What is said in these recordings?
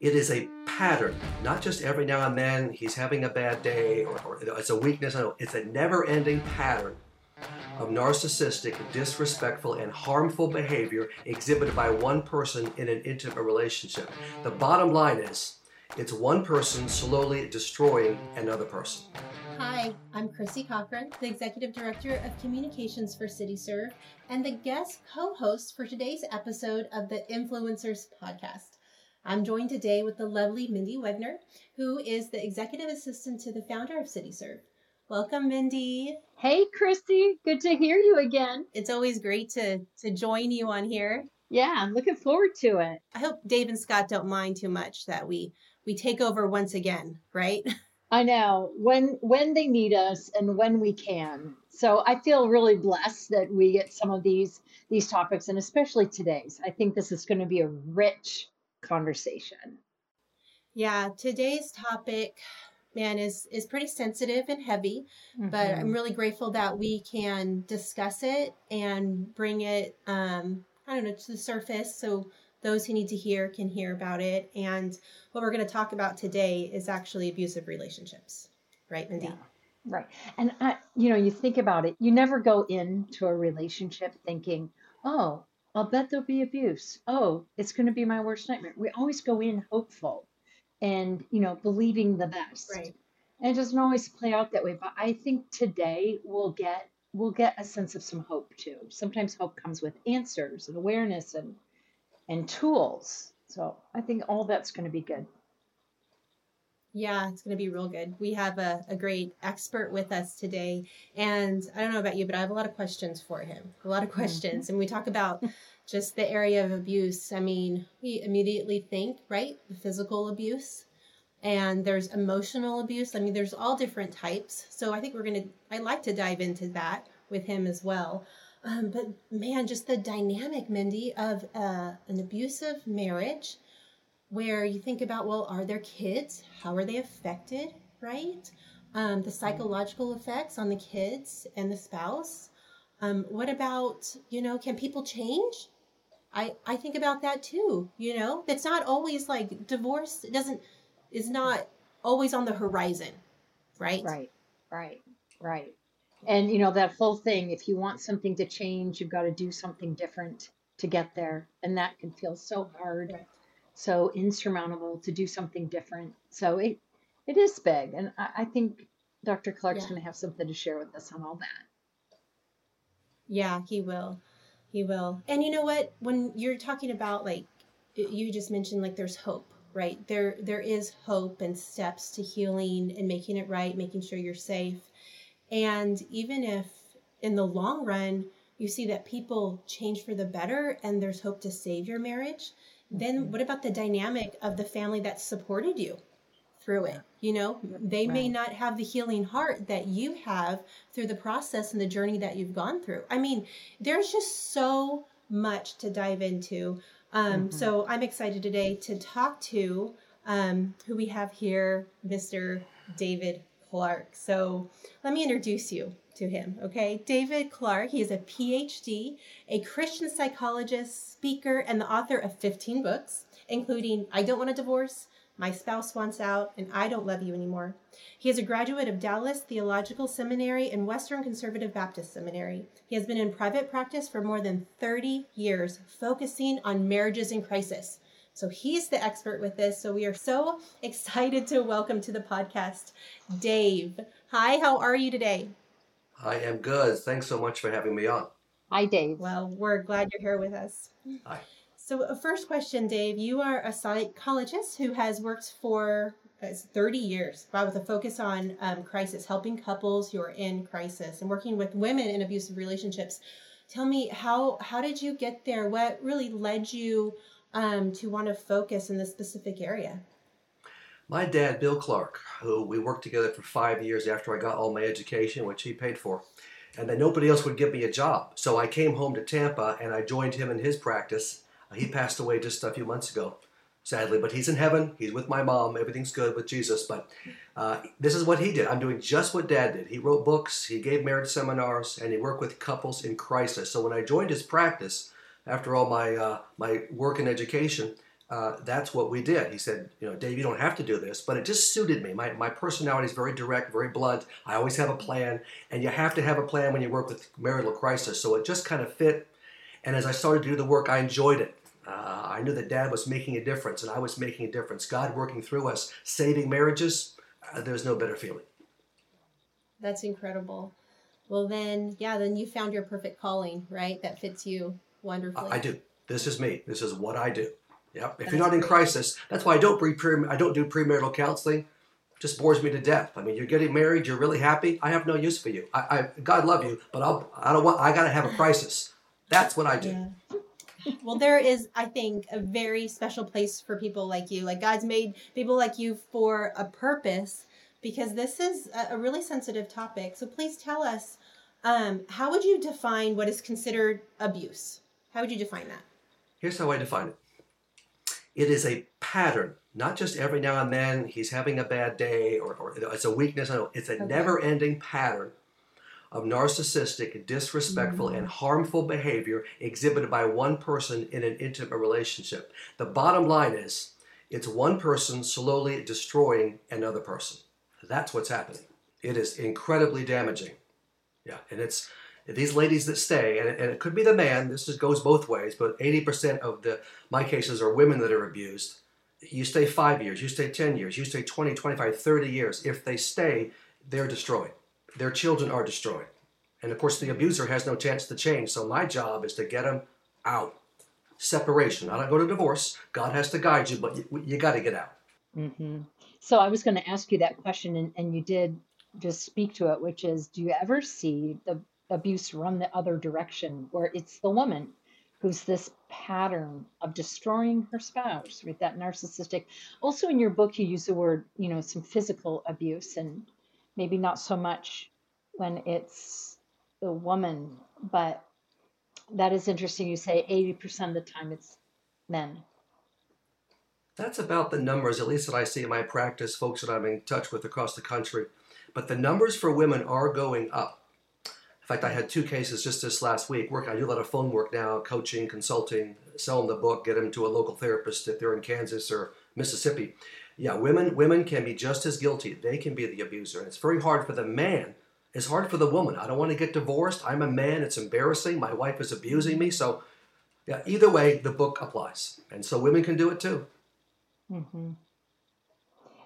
It is a pattern, not just every now and then he's having a bad day or, or it's a weakness. It's a never ending pattern of narcissistic, disrespectful, and harmful behavior exhibited by one person in an intimate relationship. The bottom line is it's one person slowly destroying another person. Hi, I'm Chrissy Cochran, the Executive Director of Communications for CityServe and the guest co host for today's episode of the Influencers Podcast. I'm joined today with the lovely Mindy Wegner, who is the Executive Assistant to the founder of CityServe. Welcome, Mindy. Hey, Christy. Good to hear you again. It's always great to to join you on here. Yeah, I'm looking forward to it. I hope Dave and Scott don't mind too much that we we take over once again, right? I know when when they need us and when we can. So I feel really blessed that we get some of these these topics and especially today's. I think this is going to be a rich conversation. Yeah, today's topic man is is pretty sensitive and heavy mm-hmm. but i'm really grateful that we can discuss it and bring it um i don't know to the surface so those who need to hear can hear about it and what we're going to talk about today is actually abusive relationships right mindy yeah. right and I, you know you think about it you never go into a relationship thinking oh i'll bet there'll be abuse. Oh it's going to be my worst nightmare. We always go in hopeful and you know believing the best. Right. And it doesn't always play out that way but i think today we'll get we'll get a sense of some hope too. Sometimes hope comes with answers and awareness and and tools. So i think all that's going to be good yeah, it's going to be real good. We have a, a great expert with us today. And I don't know about you, but I have a lot of questions for him. A lot of mm-hmm. questions. Mm-hmm. And we talk about just the area of abuse. I mean, we immediately think, right? The physical abuse. And there's emotional abuse. I mean, there's all different types. So I think we're going to, I'd like to dive into that with him as well. Um, but man, just the dynamic, Mindy, of uh, an abusive marriage where you think about, well, are there kids? How are they affected, right? Um, the psychological effects on the kids and the spouse. Um, what about, you know, can people change? I, I think about that too, you know, it's not always like divorce it doesn't, is not always on the horizon, right? Right, right, right. And, you know, that whole thing, if you want something to change, you've got to do something different to get there. And that can feel so hard. Right so insurmountable to do something different. So it it is big, and I, I think Dr. Clarke's yeah. going to have something to share with us on all that. Yeah, he will. He will. And you know what? When you're talking about like you just mentioned like there's hope, right? There there is hope and steps to healing and making it right, making sure you're safe. And even if in the long run you see that people change for the better and there's hope to save your marriage, then mm-hmm. what about the dynamic of the family that supported you through it? You know they right. may not have the healing heart that you have through the process and the journey that you've gone through. I mean there's just so much to dive into. Um, mm-hmm. so i'm excited today to talk to um, who we have here mr david clarke. So let me introduce you to him, okay? David Clarke, he is a PhD, a Christian psychologist, speaker, and the author of 15 books, including I Don't Want a Divorce, My Spouse Wants Out, and I Don't Love You Anymore. He is a graduate of Dallas Theological Seminary and Western Conservative Baptist Seminary. He has been in private practice for more than 30 years, focusing on marriages in crisis. So he's the expert with this. So we are so excited to welcome to the podcast Dave. Hi, how are you today? I am good. Thanks so much for having me on. Hi, Dave. Well, we're glad you're here with us. Hi. So, uh, first question, Dave. You are a psychologist who has worked for uh, 30 years wow, with a focus on um, crisis, helping couples who are in crisis and working with women in abusive relationships. Tell me, how, how did you get there? What really led you um, to want to focus in this specific area? My dad, Bill Clarke, who we worked together for five years after I got all my education, which he paid for, and then nobody else would give me a job. So I came home to Tampa and I joined him in his practice. He passed away just a few months ago, sadly, but he's in heaven. He's with my mom. Everything's good with Jesus. But uh, this is what he did. I'm doing just what dad did. He wrote books, he gave marriage seminars, and he worked with couples in crisis. So when I joined his practice, after all my, uh, my work and education, uh, that's what we did. He said, you know, Dave, you don't have to do this, but it just suited me. My, my personality is very direct, very blunt. I always have a plan, and you have to have a plan when you work with marital crisis. So it just kind of fit. And as I started to do the work, I enjoyed it. Uh, I knew that Dad was making a difference, and I was making a difference. God working through us, saving marriages. Uh, there's no better feeling. That's incredible. Well, then, yeah, then you found your perfect calling, right? That fits you wonderfully. I, I do. This is me. This is what I do. Yep. If That's you're not in crisis, that's why I don't pre I don't do premarital counseling. It just bores me to death. I mean, you're getting married, you're really happy. I have no use for you. I, I God love you, but I'll I don't want. I got to have a crisis. That's what I do. Yeah. Well, there is, I think, a very special place for people like you. Like God's made people like you for a purpose because this is a, a really sensitive topic. So please tell us, um, how would you define what is considered abuse? How would you define that? Here's how I define it. It is a pattern, not just every now and then he's having a bad day or, or it's a weakness. No, it's a Okay. never-ending pattern of narcissistic, disrespectful, mm-hmm. and harmful behavior exhibited by one person in an intimate relationship. The bottom line is it's one person slowly destroying another person. That's what's happening. It is incredibly damaging. Yeah, and it's these ladies that stay, and, and it could be the man. This is, goes both ways, but eighty percent of the my cases are women that are abused. You stay five years, you stay ten years, you stay 20, 25, 30 years. If they stay, they're destroyed. Their children are destroyed, and of course the abuser has no chance to change. So my job is to get them out. Separation. I don't go to divorce. God has to guide you, but you, you got to get out. hmm So I was going to ask you that question, and, and you did just speak to it, which is do you ever see the abuse run the other direction where it's the woman who's this pattern of destroying her spouse with that narcissistic? Also, in your book, you use the word, you know, some physical abuse, and maybe not so much when it's the woman, but that is interesting. You say 80% of the time it's men. That's about the numbers, at least that I see in my practice, folks that I'm in touch with across the country. But the numbers for women are going up. Fact, I had two cases just this last week. Work, I do a lot of phone work now, coaching, consulting, sell them the book, get them to a local therapist if they're in Kansas or Mississippi. Yeah, women women can be just as guilty. They can be the abuser, and it's very hard for the man. It's hard for the woman. I don't want to get divorced. I'm a man. It's embarrassing. My wife is abusing me. So, yeah, either way, the book applies, and so women can do it too. Mm-hmm.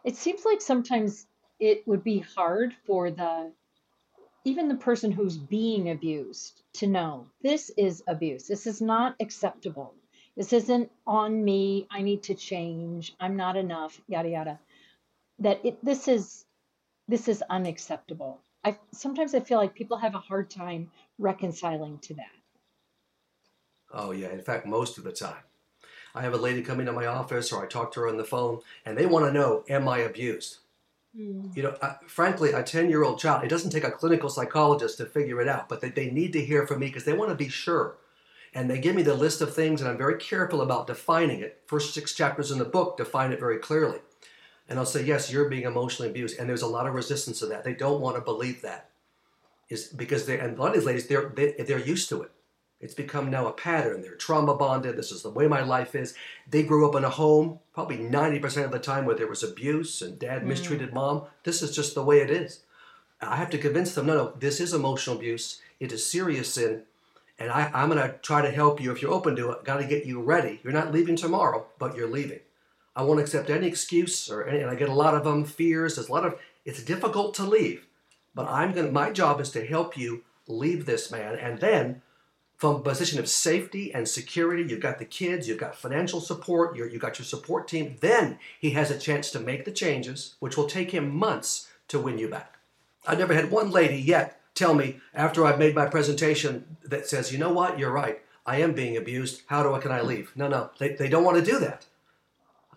It seems like sometimes it would be hard for the even the person who's being abused to know this is abuse. This is not acceptable. This isn't on me. I need to change. I'm not enough. Yada yada. That it this is this is unacceptable. I sometimes I feel like people have a hard time reconciling to that. Oh, yeah. In fact, most of the time. I have a lady come into my office or I talk to her on the phone and they want to know, am I abused? Mm. You know, uh, frankly, a 10 year old child, it doesn't take a clinical psychologist to figure it out, but they, they need to hear from me because they want to be sure. And they give me the list of things and I'm very careful about defining it. First six chapters in the book define it very clearly. And I'll say, yes, you're being emotionally abused. And there's a lot of resistance to that. They don't want to believe that. Is because they and a lot of these ladies, they're, they, they're used to it. It's become now a pattern. They're trauma bonded. This is the way my life is. They grew up in a home, probably 90% of the time, where there was abuse and dad Mm. mistreated mom. This is just the way it is. I have to convince them no, no, this is emotional abuse. It is serious sin. And I, I'm going to try to help you if you're open to it. Got to get you ready. You're not leaving tomorrow, but you're leaving. I won't accept any excuse or any, and I get a lot of them fears. There's a lot of, it's difficult to leave. But I'm going to, my job is to help you leave this man. And then from a position of safety and security. You've got the kids, you've got financial support, you're, you've got your support team. Then he has a chance to make the changes, which will take him months to win you back. I've never had one lady yet tell me after I've made my presentation that says, you know what, you're right. I am being abused. How do I can I leave? No, no, they, they don't want to do that.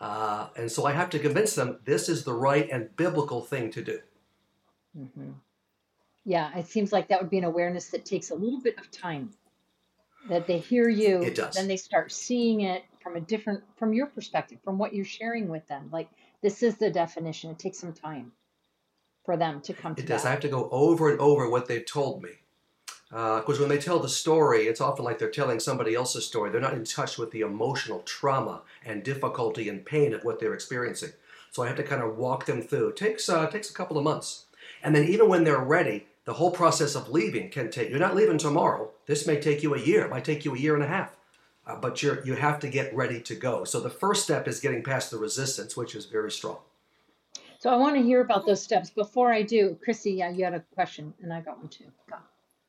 Uh, and so I have to convince them this is the right and biblical thing to do. hmm Yeah, it seems like that would be an awareness that takes a little bit of time. That they hear you, It does. then they start seeing it from a different, from your perspective, from what you're sharing with them. Like this is the definition. It takes some time for them to come to It does. I have to go over and over what they've told me. Because when they tell the story, it's often like they're telling somebody else's story. They're not in touch with the emotional trauma and difficulty and pain of what they're experiencing. So I have to kind of walk them through. It takes uh, takes a couple of months, and then even when they're ready, the whole process of leaving can take. You're not leaving tomorrow. This may take you a year. It might take you a year and a half. Uh, but you're you have to get ready to go. So the first step is getting past the resistance, which is very strong. So I want to hear about those steps. Before I do, Chrissy, yeah, you had a question, and I got one too. Go.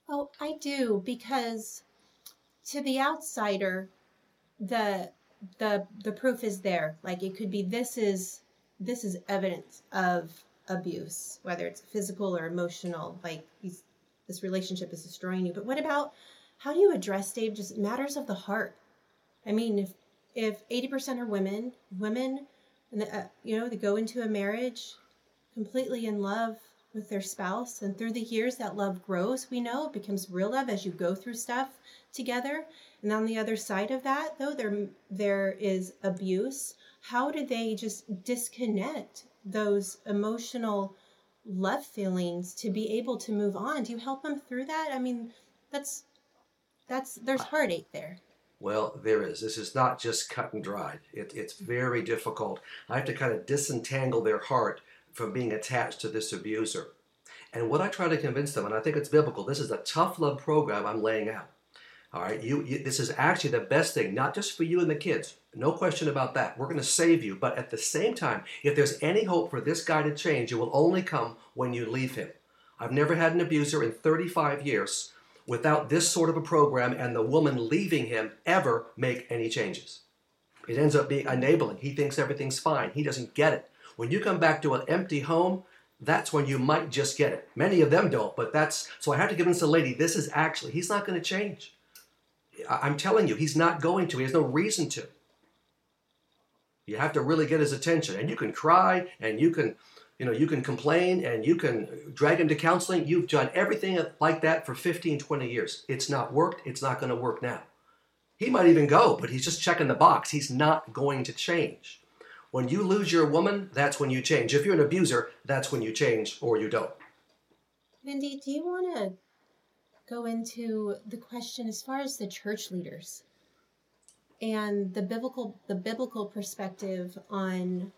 Oh, I do because to the outsider, the the the proof is there. Like it could be this is this is evidence of abuse, whether it's physical or emotional. Like this relationship is destroying you. But what about how do you address Dave? Just matters of the heart. I mean, if if eighty percent are women, women, and the, uh, you know they go into a marriage completely in love with their spouse and through the years that love grows we know it becomes real love as you go through stuff together and on the other side of that though there there is abuse how do they just disconnect those emotional love feelings to be able to move on do you help them through that i mean that's that's there's heartache there Well, there is. This is not just cut and dried. It, it's very difficult. I have to kind of disentangle their heart from being attached to this abuser. And what I try to convince them, and I think it's biblical, this is a tough love program I'm laying out. All right, you, you this is actually the best thing, not just for you and the kids. No question about that. We're going to save you, but at the same time, if there's any hope for this guy to change, it will only come when you leave him. I've never had an abuser in 35 years without this sort of a program and the woman leaving him ever make any changes. It ends up being enabling. He thinks everything's fine. He doesn't get it. When you come back to an empty home, that's when you might just get it. Many of them don't, but that's so I have to give convince the lady this is actually, he's not going to change. I'm telling you, he's not going to. He has no reason to. You have to really get his attention. And you can cry and you can, you know, you can complain and you can drag him to counseling. You've done everything like that for 15, 20 years. It's not worked. It's not going to work now. He might even go, but he's just checking the box. He's not going to change. When you lose your woman, that's when you change. If you're an abuser, that's when you change or you don't. Mindy, do you want to go into the question as far as the church leaders and the biblical the biblical perspective on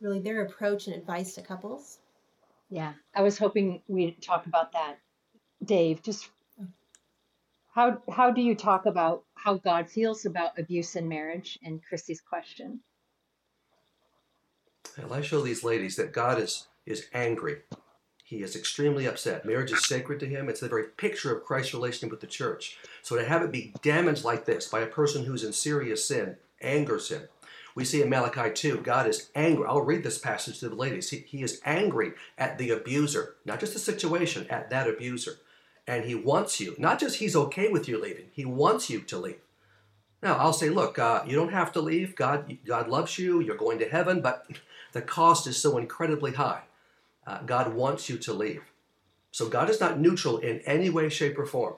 really their approach and advice to couples? Yeah, I was hoping we'd talk about that, Dave. Just how how do you talk about how God feels about abuse in marriage? And Chrissy's question. And I show these ladies that God is is angry. He is extremely upset. Marriage is sacred to him. It's the very picture of Christ's relationship with the church. So to have it be damaged like this by a person who's in serious sin angers him. We see in Malachi 2, God is angry. I'll read this passage to the ladies. He, he is angry at the abuser, not just the situation, at that abuser. And he wants you, not just he's okay with you leaving, he wants you to leave. Now, I'll say, look, uh, you don't have to leave. God, God loves you. You're going to heaven, but the cost is so incredibly high. Uh, God wants you to leave. So God is not neutral in any way, shape, or form.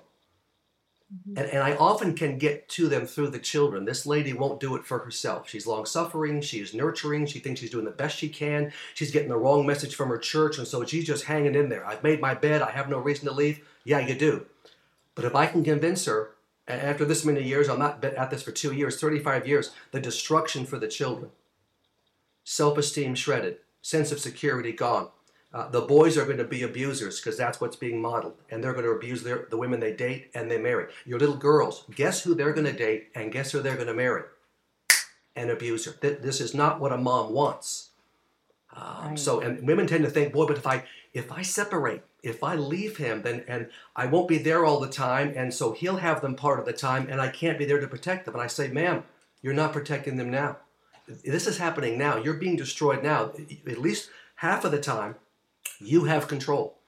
And, and I often can get to them through the children. This lady won't do it for herself. She's long suffering, she's nurturing, she thinks she's doing the best she can. She's getting the wrong message from her church, and so she's just hanging in there. I've made my bed, I have no reason to leave. Yeah, you do. But if I can convince her, after this many years, I'm not been at this for two years, 35 years, the destruction for the children, self esteem shredded, sense of security gone. Uh, the boys are going to be abusers because that's what's being modeled, and they're going to abuse their, the women they date and they marry. Your little girls, guess who they're going to date and guess who they're going to marry? An abuser. Th- This is not what a mom wants. Um, Right. So, and women tend to think, boy, but if I if I separate, if I leave him, then and I won't be there all the time, and so he'll have them part of the time, and I can't be there to protect them. And I say, ma'am, you're not protecting them now. This is happening now. You're being destroyed now. At least half of the time, you have control.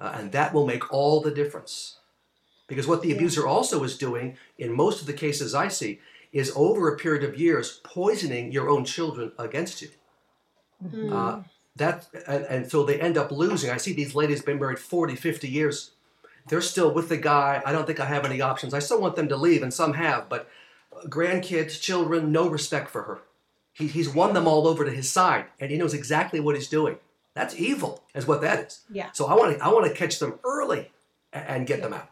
Uh, and that will make all the difference. Because what the abuser also is doing, in most of the cases I see, is over a period of years poisoning your own children against you. Mm. Uh, that and, and so they end up losing. I see these ladies been married 40, 50 years. They're still with the guy. I don't think I have any options. I still want them to leave, and some have, but grandkids, children, no respect for her. He, he's won them all over to his side, and he knows exactly what he's doing. That's evil, is what that is. Yeah. So I want to I want to catch them early and get them out.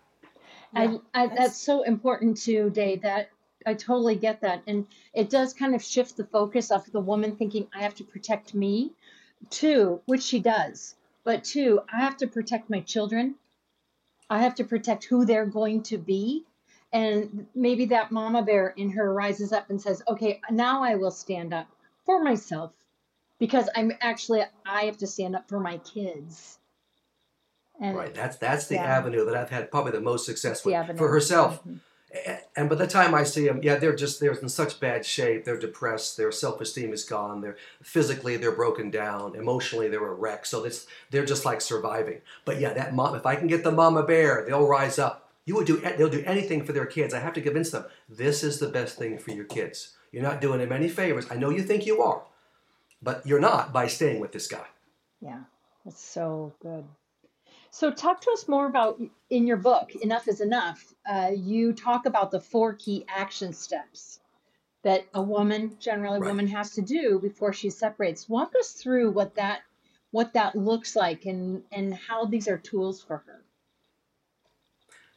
I, I uh, that's- that's so important too, Dave. That I totally get that, and it does kind of shift the focus of the woman thinking I have to protect me, too, which she does. But two, I have to protect my children. I have to protect who they're going to be, and maybe that mama bear in her rises up and says, "Okay, now I will stand up for myself, because I'm actually I have to stand up for my kids." And Right. That's that's the Yeah. avenue that I've had probably the most success with for herself. Mhm. A- And by the time I see them, yeah, they're just they're in such bad shape. They're depressed. Their self esteem is gone. They're physically they're broken down. Emotionally they're a wreck. So this they're just like surviving. But yeah, that mom. If I can get the mama bear, they'll rise up. You would do they'll do anything for their kids. I have to convince them this is the best thing for your kids. You're not doing them any favors. I know you think you are, but you're not by staying with this guy. Yeah, that's so good. So, talk to us more about in your book, Enough is Enough. Uh, you talk about the four key action steps that a woman, generally a Right. woman, has to do before she separates. Walk us through what that what that looks like and and how these are tools for her.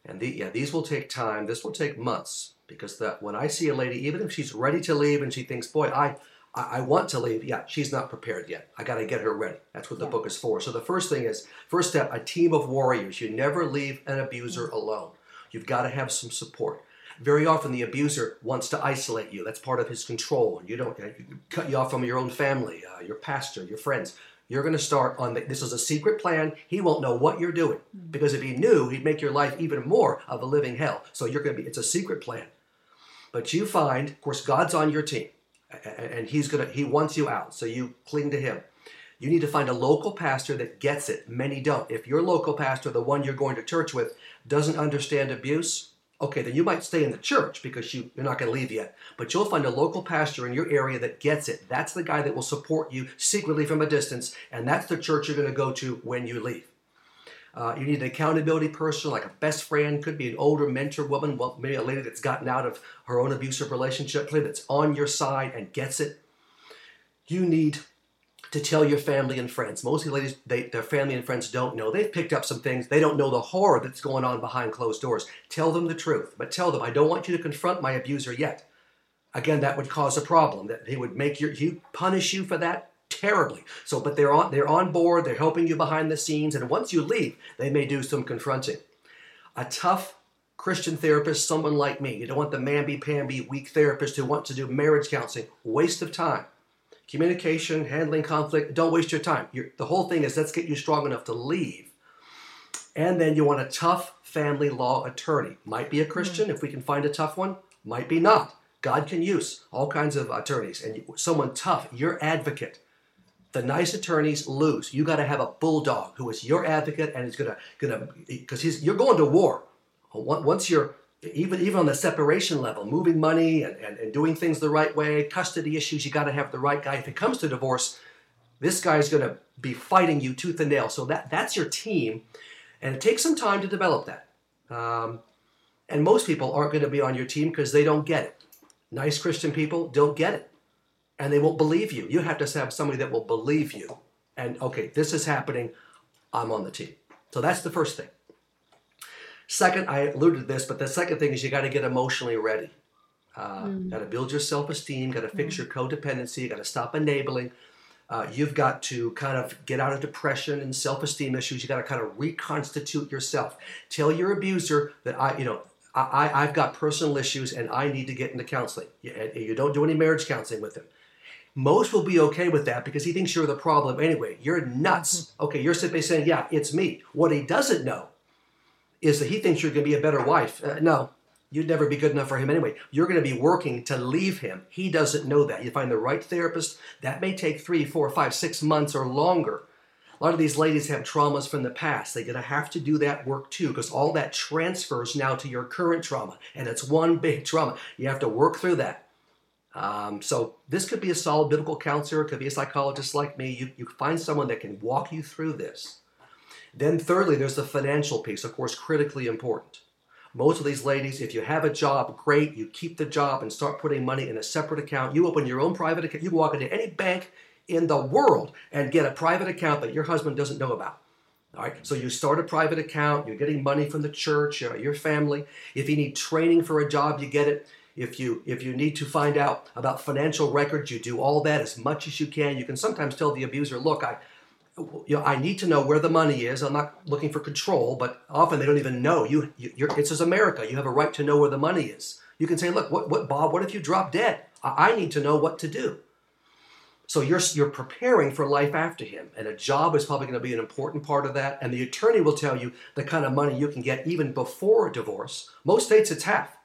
And the, yeah, these will take time. This will take months because that when I see a lady, even if she's ready to leave and she thinks, "Boy, I, I, I want to leave," yeah, she's not prepared yet. I got to get her ready. That's what the Yeah. book is for. So the first thing is, first step, a team of warriors. You never leave an abuser alone. You've got to have some support. Very often, the abuser wants to isolate you. That's part of his control. You don't uh, cut you off from your own family, uh, your pastor, your friends. You're going to start on the, this is a secret plan. He won't know what you're doing because if he knew, he'd make your life even more of a living hell. So you're going to be. It's a secret plan. But you find, of course, God's on your team, and He's gonna. He wants you out, so you cling to Him. You need to find a local pastor that gets it. Many don't. If your local pastor, the one you're going to church with, doesn't understand abuse, okay, then you might stay in the church because you, you're not going to leave yet. But you'll find a local pastor in your area that gets it. That's the guy that will support you secretly from a distance, and that's the church you're going to go to when you leave. Uh, you need an accountability person, like a best friend, could be an older mentor woman, well, maybe a lady that's gotten out of her own abusive relationship, lady that's on your side and gets it. You need to tell your family and friends. Mostly ladies, they, their family and friends don't know. They've picked up some things. They don't know the horror that's going on behind closed doors. Tell them the truth, but tell them, I don't want you to confront my abuser yet. Again, that would cause a problem. That he would make your he punish you for that terribly. So, but they're on they're on board. They're helping you behind the scenes, and once you leave, they may do some confronting. A tough Christian therapist, someone like me. You don't want the mamby-pamby weak therapist who wants to do marriage counseling. Waste of time communication, handling conflict. Don't waste your time. You're, the whole thing is let's get you strong enough to leave. And then you want a tough family law attorney. Might be a Christian if we can find a tough one, might be not. God can use all kinds of attorneys and someone tough, your advocate. The nice attorneys lose. You got to have a bulldog who is your advocate and is gonna gonna because he's you're going to war. Once you're even even on the separation level, moving money and, and, and doing things the right way, custody issues, you got to have the right guy. If it comes to divorce, this guy's going to be fighting you tooth and nail. So that that's your team, and it takes some time to develop that. Um, and most people aren't going to be on your team because they don't get it. Nice Christian people don't get it, and they won't believe you. You have to have somebody that will believe you. And okay, this is happening. I'm on the team. So that's the first thing. Second, I alluded to this, but the second thing is you got to get emotionally ready. Uh, Got to build your self esteem, got to fix your codependency, got to stop enabling. Uh, you've got to kind of get out of depression and self esteem issues. You got to kind of reconstitute yourself. Tell your abuser that I, you know, I, I, I've got personal issues and I need to get into counseling. You, and you don't do any marriage counseling with him. Most will be okay with that because he thinks you're the problem anyway. You're nuts. Okay, you're simply saying, yeah, it's me. What he doesn't know is that he thinks you're going to be a better wife. Uh, no, you'd never be good enough for him anyway. You're going to be working to leave him. He doesn't know that. You find the right therapist. That may take three, four, five, six months or longer. A lot of these ladies have traumas from the past. They're going to have to do that work too because all that transfers now to your current trauma. And it's one big trauma. You have to work through that. Um, so this could be a solid biblical counselor. It could be a psychologist like me. You, you find someone that can walk you through this. Then, thirdly, there's the financial piece, of course, critically important. Most of these ladies, if you have a job, great, you keep the job and start putting money in a separate account. You open your own private account. You walk into any bank in the world and get a private account that your husband doesn't know about. All right, so you start a private account, you're getting money from the church, your family. If you need training for a job, you get it. If you if you need to find out about financial records, you do all that as much as you can. You can sometimes tell the abuser, "Look, I you know, I need to know where the money is. I'm not looking for control, but often they don't even know. You, you it's as America. You have a right to know where the money is. You can say, look, what, what, Bob? What if you drop dead? I, I need to know what to do. So you're you're preparing for life after him, and a job is probably going to be an important part of that. And the attorney will tell you the kind of money you can get even before a divorce. Most states it's half.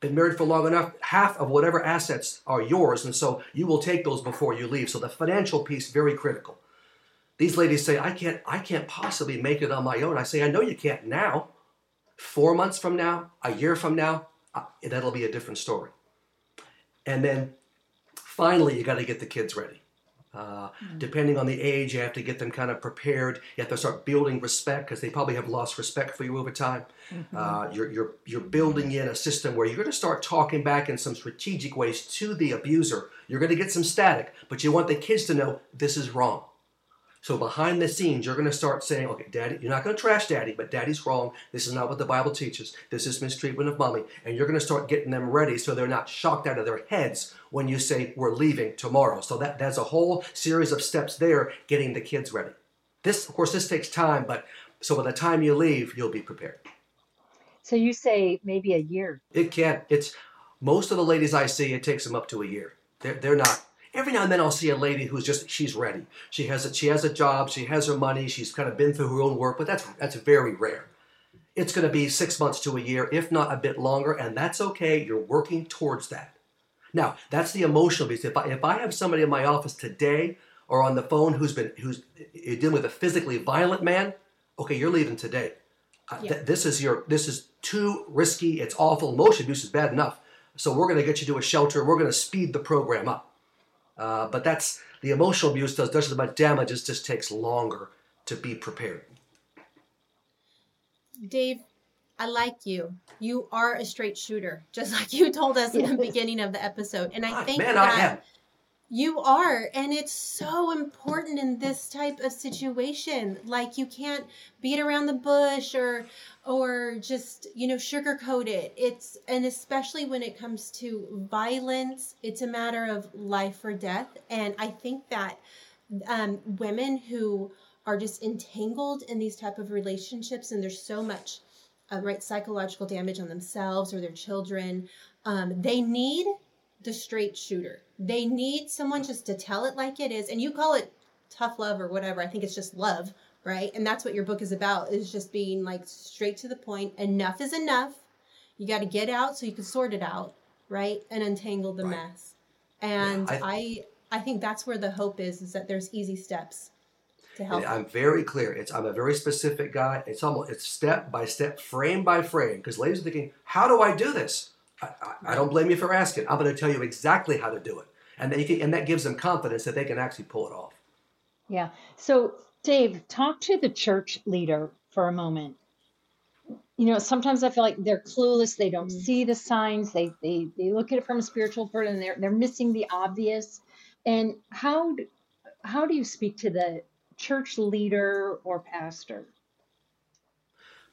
Been married for long enough, half of whatever assets are yours, and so you will take those before you leave. So the financial piece very critical. These ladies say, I can't, I can't possibly make it on my own. I say, I know you can't now. Four months from now, a year from now, uh, that'll be a different story. And then finally, you got to get the kids ready. Uh, mm-hmm. Depending on the age, you have to get them kind of prepared. You have to start building respect because they probably have lost respect for you over time. Mm-hmm. Uh, you're, you're, you're building in a system where you're going to start talking back in some strategic ways to the abuser. You're going to get some static, but you want the kids to know this is wrong. So behind the scenes, you're going to start saying, okay, daddy, you're not going to trash daddy, but daddy's wrong. This is not what the Bible teaches. This is mistreatment of mommy. And you're going to start getting them ready so they're not shocked out of their heads when you say, we're leaving tomorrow. So that, that's a whole series of steps there getting the kids ready. This, of course, this takes time, but so by the time you leave, you'll be prepared. So you say maybe a year. It can't. It's most of the ladies I see, it takes them up to a year. They're, they're not every now and then I'll see a lady who's just she's ready. She has a she has a job, she has her money, she's kind of been through her own work, but that's that's very rare. It's going to be six months to a year, if not a bit longer, and that's okay. You're working towards that. Now, that's the emotional piece. If I if I have somebody in my office today or on the phone who's been who's dealing with a physically violent man, okay, you're leaving today. Uh, yeah. th- this is your this is too risky. It's awful. Emotion abuse is bad enough. So we're going to get you to a shelter. We're going to speed the program up. Uh, but that's the emotional abuse does just as much damage. It just takes longer to be prepared. Dave, I like you. You are a straight shooter, just like you told us in the beginning of the episode. And I think man, that I am. You are, and it's so important in this type of situation. Like you can't beat around the bush or or just, you know, sugarcoat it. It's and especially when it comes to violence, it's a matter of life or death. And I think that um, women who are just entangled in these type of relationships and there's so much uh, right psychological damage on themselves or their children um, they need the straight shooter. They need someone just to tell it like it is. And you call it tough love or whatever. I think it's just love, right? And that's what your book is about is just being like straight to the point. Enough is enough. You got to get out so you can sort it out, right? And untangle the right. mess. And yeah, I, I I think that's where the hope is is that there's easy steps to help. I'm very clear. It's I'm a very specific guy. It's almost it's step by step, frame by frame. Because ladies are thinking, how do I do this? I, I, don't blame you for asking. I'm going to tell you exactly how to do it, and then you can, and that gives them confidence that they can actually pull it off. Yeah. So, Dave, talk to the church leader for a moment. You know, sometimes I feel like they're clueless. They don't mm. see the signs. They they they look at it from a spiritual point, and they're they're missing the obvious. And how how do you speak to the church leader or pastor?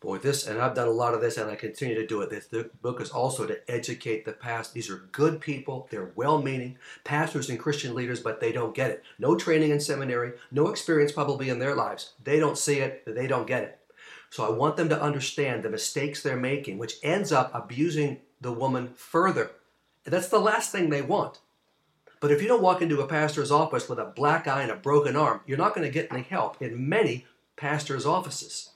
With this, and I've done a lot of this, and I continue to do it. This book is also to educate the past. These are good people. They're well-meaning pastors and Christian leaders, but they don't get it. No training in seminary, no experience probably in their lives. They don't see it. They don't get it. So I want them to understand the mistakes they're making, which ends up abusing the woman further. That's the last thing they want. But if you don't walk into a pastor's office with a black eye and a broken arm, you're not going to get any help in many pastors' offices.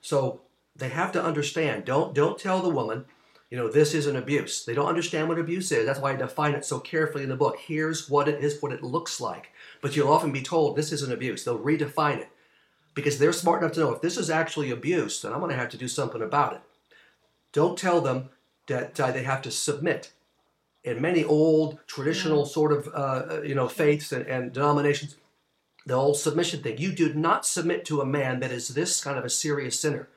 So they have to understand. Don't don't tell the woman, you know, this is an abuse. They don't understand what abuse is. That's why I define it so carefully in the book. Here's what it is, what it looks like. But you'll often be told this is an abuse. They'll redefine it because they're smart enough to know if this is actually abuse, then I'm going to have to do something about it. Don't tell them that uh, they have to submit. In many old traditional sort of uh, you know faiths and, and denominations, the old submission thing. You do not submit to a man that is this kind of a serious sinner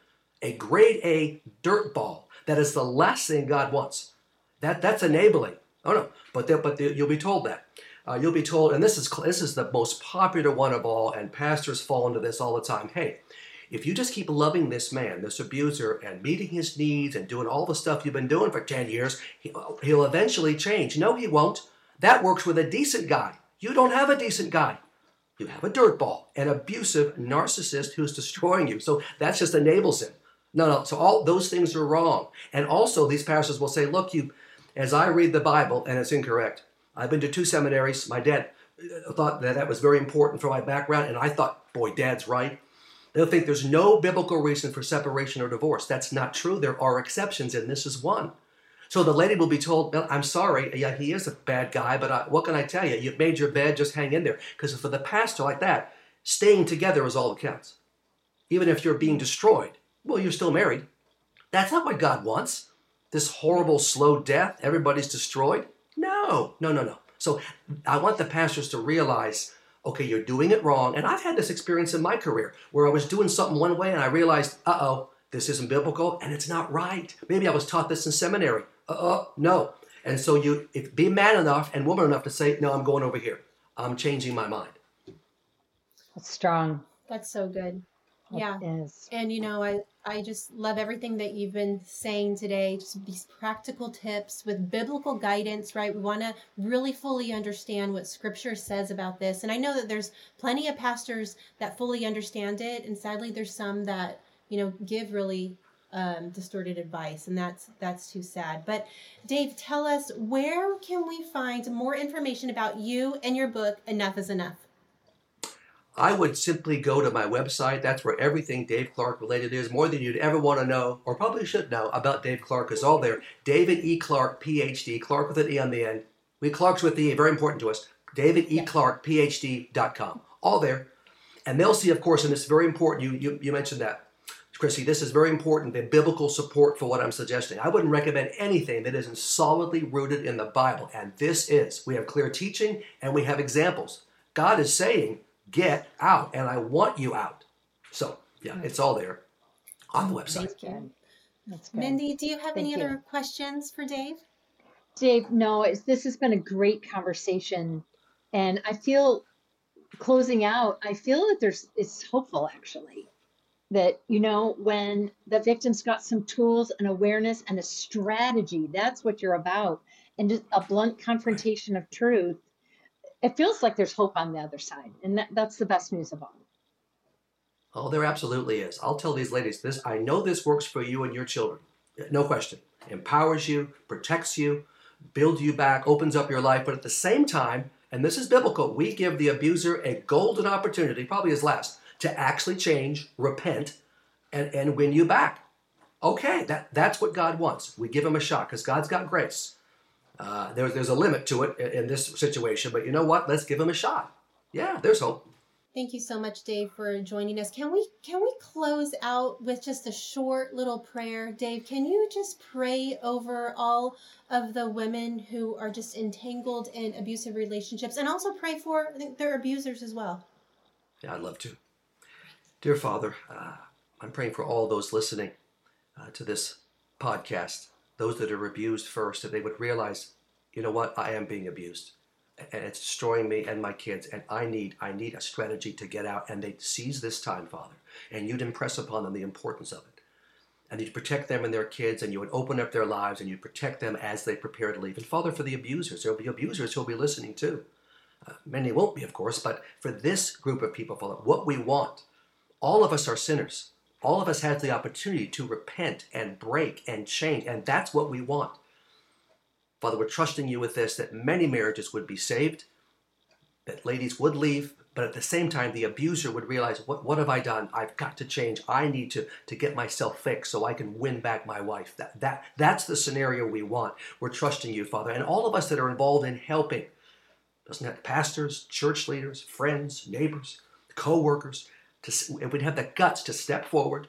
a grade A dirt ball. That is the last thing God wants. That that's enabling. Oh no, but but you'll be told that. Uh, you'll be told, and this is this is the most popular one of all, and pastors fall into this all the time. Hey, if you just keep loving this man, this abuser, and meeting his needs and doing all the stuff you've been doing for 10 years, he'll eventually change. No, he won't. That works with a decent guy. You don't have a decent guy. You have a dirtball, an abusive narcissist who's destroying you. So that just enables him. No, no. So all those things are wrong. And also, these pastors will say, look, you, as I read the Bible, and it's incorrect. I've been to two seminaries. My dad uh, thought that that was very important for my background, and I thought, boy, dad's right. They'll think there's no biblical reason for separation or divorce. That's not true. There are exceptions, and this is one. So the lady will be told, I'm sorry, yeah, he is a bad guy, but I, what can I tell you? You've made your bed, just hang in there. Because for the pastor like that, staying together is all that counts. Even if you're being destroyed, well, you're still married. That's not what God wants. This horrible, slow death, everybody's destroyed. No, no, no, no. So I want the pastors to realize okay, you're doing it wrong. And I've had this experience in my career where I was doing something one way and I realized, uh oh, this isn't biblical and it's not right. Maybe I was taught this in seminary. Uh oh, no. And so you if, be man enough and woman enough to say, no, I'm going over here. I'm changing my mind. That's strong. That's so good. That yeah. Is. And you know, I I just love everything that you've been saying today. Just these practical tips with biblical guidance, right? We want to really fully understand what scripture says about this. And I know that there's plenty of pastors that fully understand it. And sadly, there's some that, you know, give really um, distorted advice. And that's, that's too sad. But Dave, tell us where can we find more information about you and your book, Enough is Enough? I would simply go to my website. That's where everything Dave Clarke related is. More than you'd ever want to know, or probably should know, about Dave Clarke is all there. David E. Clarke, PhD, Clarke with an E on the end. We Clarke's with the E, very important to us. David E. Clarke, PhD.com. All there. And they'll see, of course, and it's very important. You, you, you mentioned that, Chrissy. This is very important the biblical support for what I'm suggesting. I wouldn't recommend anything that isn't solidly rooted in the Bible. And this is. We have clear teaching and we have examples. God is saying, get out and I want you out. So, yeah, it's all there on the website. That's good. That's good. Mindy, do you have Thank any you. other questions for Dave? Dave, no, it's, this has been a great conversation. And I feel closing out, I feel that there's, it's hopeful actually. That, you know, when the victim's got some tools and awareness and a strategy, that's what you're about. And just a blunt confrontation of truth, it feels like there's hope on the other side. And that, that's the best news of all. Oh, there absolutely is. I'll tell these ladies this. I know this works for you and your children. No question. Empowers you, protects you, builds you back, opens up your life. But at the same time, and this is biblical, we give the abuser a golden opportunity, probably his last, to actually change, repent, and, and win you back. Okay, that, that's what God wants. We give him a shot because God's got grace. Uh, there, there's a limit to it in, in this situation, but you know what? Let's give him a shot. Yeah, there's hope. Thank you so much, Dave, for joining us. Can we can we close out with just a short little prayer, Dave? Can you just pray over all of the women who are just entangled in abusive relationships, and also pray for their abusers as well? Yeah, I'd love to. Dear Father, uh, I'm praying for all those listening uh, to this podcast, those that are abused first, that they would realize, you know what, I am being abused. And it's destroying me and my kids and i need i need a strategy to get out and they seize this time father and you'd impress upon them the importance of it. And you'd protect them and their kids and you would open up their lives and you'd protect them as they prepare to leave. And father for the abusers there'll be abusers who'll be listening too. Uh, many won't be of course but for this group of people father what we want all of us are sinners all of us have the opportunity to repent and break and change and that's what we want Father, we're trusting you with this that many marriages would be saved, that ladies would leave, but at the same time, the abuser would realize, what, what have I done? I've got to change. I need to, to get myself fixed so I can win back my wife. That, that, that's the scenario we want. We're trusting you, Father. And all of us that are involved in helping, doesn't have pastors, church leaders, friends, neighbors, co-workers, to, if we'd have the guts to step forward,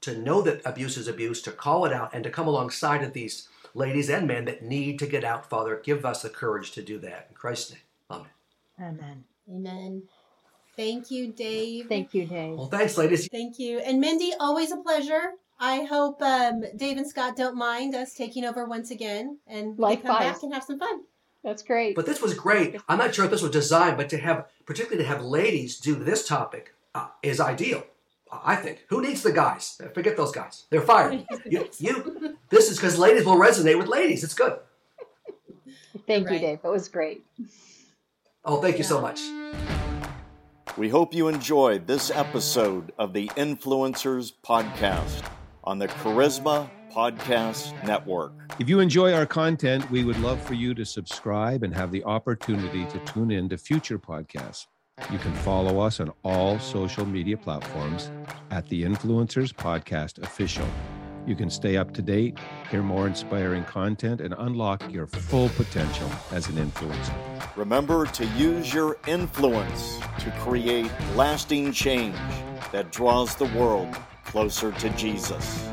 to know that abuse is abuse, to call it out, and to come alongside of these ladies and men that need to get out, Father. Give us the courage to do that. In Christ's name. Amen. Amen. Amen. Thank you, Dave. Thank you, Dave. Well, thanks, ladies. Thank you. And Mindy, always a pleasure. I hope um, Dave and Scott don't mind us taking over once again and we come Likewise. back and have some fun. That's great. But this was great. I'm not sure if this was designed, but to have, particularly to have ladies do this topic uh, is ideal. I think. Who needs the guys? Forget those guys. They're fired. you, you this is because ladies will resonate with ladies. It's good. Thank Right. you, Dave. That was great. Oh, thank you so much. We hope you enjoyed this episode of the Influencers Podcast on the Charisma Podcast Network. If you enjoy our content, we would love for you to subscribe and have the opportunity to tune in to future podcasts. You can follow us on all social media platforms at the Influencers Podcast Official. You can stay up to date, hear more inspiring content, and unlock your full potential as an influencer. Remember to use your influence to create lasting change that draws the world closer to Jesus.